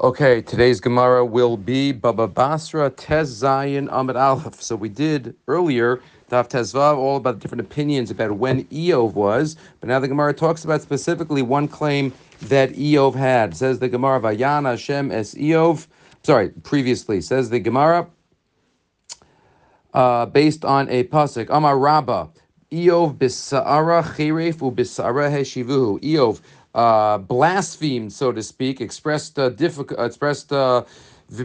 Okay, today's Gemara will be Baba Basra Tez Zion Amid Aleph. So we did earlier Daf Tezvav all about the different opinions about when Eov was, but now the Gemara talks about specifically one claim that Eov had. Says the Gemara Vayana Hashem es Eov. Sorry, previously says the Gemara uh, based on a pasuk Amar Rabba Eov bisara chiref u bisara heshivuhu. Eov uh, blasphemed, so to speak, expressed uh, difficult, expressed uh,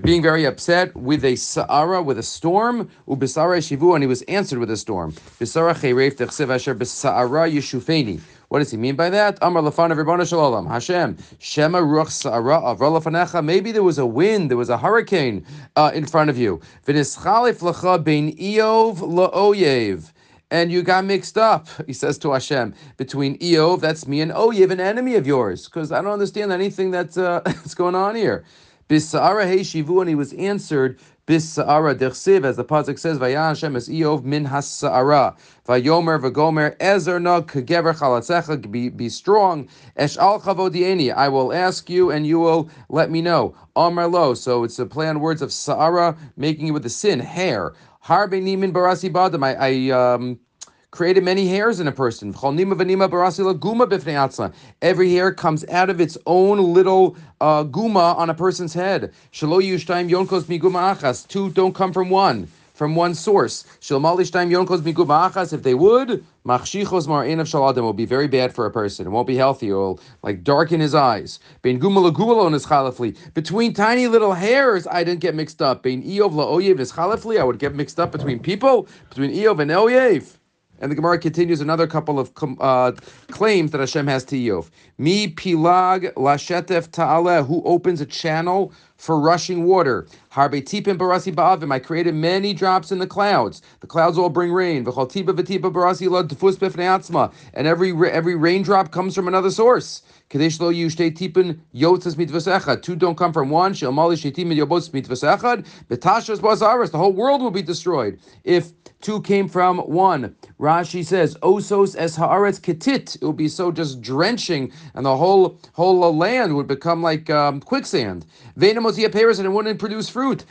being very upset with a sa'ara, with a storm, ubisara shivu, and he was answered with a storm. Bisara chayreif techsev asher bisara yeshufeni. What does he mean by that? Amar lafanav Ribbana Shalom. Hashem, Shema Ruach Sa'ara Avra Lafanecha. Maybe there was a wind, there was a hurricane uh, in front of you. V'nischalif lacha bein Eov la'oyev and you got mixed up, he says to Hashem, between Eov, that's me, and Oyev, an enemy of yours, because I don't understand anything that's, uh, that's going on here. Bisara he shivu, and he was answered, Bisara dersiv, as the pasuk says, Vayan Hashem es Eov min hasara. Vayomer v'gomer ezer nog kegever chalatzecha, be strong. Esh al chavodieni, I will ask you, and you will let me know. Amar lo, so it's a play on words of Sa'ara, making it with the sin, hair. Harbe nimin barasi badam, I, I um, created many hairs in a person. Every hair comes out of its own little uh, guma on a person's head. Two don't come from one from one source. If they would, machshichos will be very bad for a person. It won't be healthy. It will like darken his eyes. Between tiny little hairs, I didn't get mixed up. I would get mixed up between people, between Eov and Elyev. And the Gemara continues another couple of uh, claims that Hashem has to Eov. Mi pilag lashetef ta'aleh, who opens a channel for rushing water. Harbe tipim barasi ba'avim, I created many drops in the clouds. The clouds all bring rain. V'chol tipa v'tipa barasi la tefus b'fnei And every, every raindrop comes from another source. Kadesh lo tipin echad. Two don't come from one. Shel mali sheitim bazaras. The whole world will be destroyed if two came from one. Rashi says, Osos es haaretz ketit. It would be so just drenching, and the whole whole land would become like um, quicksand. Venamosia pears, and it wouldn't produce fruit.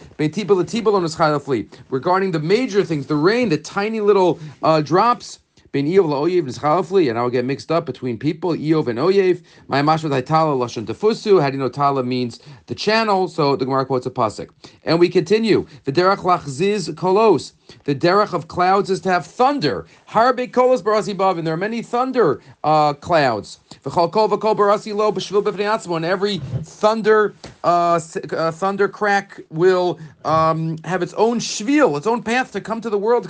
Regarding the major things, the rain, the tiny little uh, drops Ben Eov la'oyev nischalafli, and I will get mixed up between people, Eov and Oyev. My mashvat haitala lashon tefusu. How do you know tala means the channel? So the Gemara quotes a pasuk. And we continue. The derech lachziz kolos. The derech of clouds is to have thunder. Harbe kolos barasi and there are many thunder uh, clouds. And every thunder uh, uh, thunder crack will um, have its own shvil, its own path to come to the world.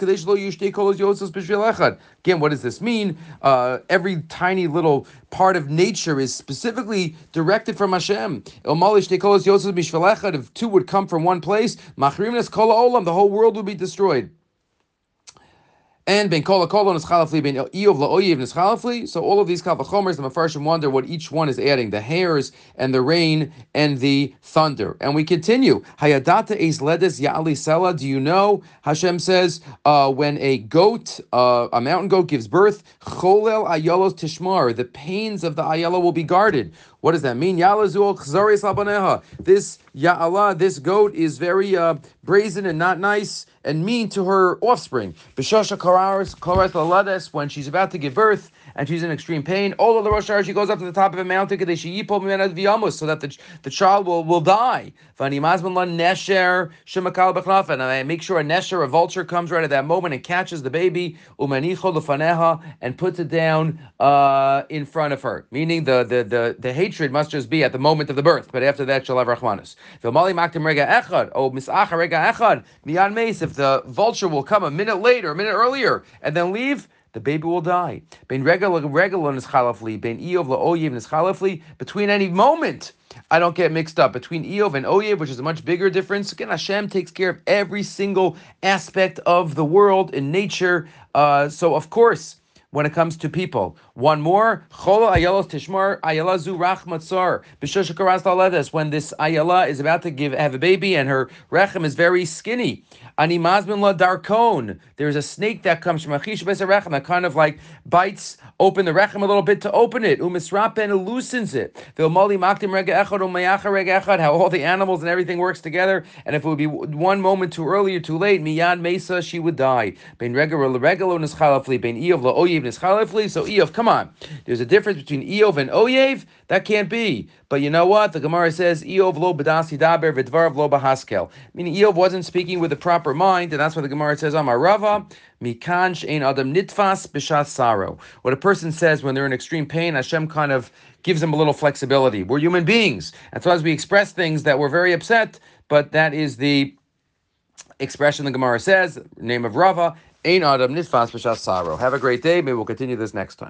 Again, what does this mean? Uh, every tiny little part of nature is specifically directed from Hashem. If two would come from one place, the whole world would be destroyed. And ben kol kol nischalafli ben eov laoyev nischalafli. So all of these kalvachomers, the mafarshim wonder what each one is adding: the hairs and the rain and the thunder. And we continue. Hayadata es ledes yaali sela. Do you know? Hashem says uh, when a goat, uh, a mountain goat, gives birth, cholel ayolos tishmar. The pains of the ayala will be guarded. What does that mean? This Ya'ala, this goat is very uh, brazen and not nice and mean to her offspring. When she's about to give birth, and she's in extreme pain. All the she goes up to the top of a mountain so that the, the child will, will die. And I make sure a nesher, a vulture, comes right at that moment and catches the baby, and puts it down uh, in front of her. Meaning the, the, the, the hatred must just be at the moment of the birth, but after that she'll have Rahmanis. If the vulture will come a minute later, a minute earlier, and then leave, the baby will die. Between any moment, I don't get mixed up between eov and oyev, which is a much bigger difference. Again, Hashem takes care of every single aspect of the world in nature. Uh, so of course when it comes to people. One more, Ayalos Tishmar. When this Ayala is about to give have a baby and her rechem is very skinny. La Darkon. There's a snake that comes from Achish Rechem that kind of like bites open the rechem a little bit to open it. Umisrapen loosens it. How all the animals and everything works together. And if it would be one moment too early or too late, miyad mesa, she would die. Ben ben eov la'oyev nischalafli. So Eov, come on. There's a difference between Eov and Oyev. That can't be. But you know what? The Gemara says Eov lo bedasi daber v'dvarav lo bahaskel. Meaning Eov wasn't speaking with the proper mind, and that's why the Gemara says Amar Rava mikan ein adam nitfas b'shas sorrow. What a person says when they're in extreme pain, Hashem kind of gives them a little flexibility. We're human beings, and so as we express things that we're very upset, but that is the expression the Gemara says, name of Rava, Ein Adam Nitfas Saro. Have a great day. Maybe we'll continue this next time.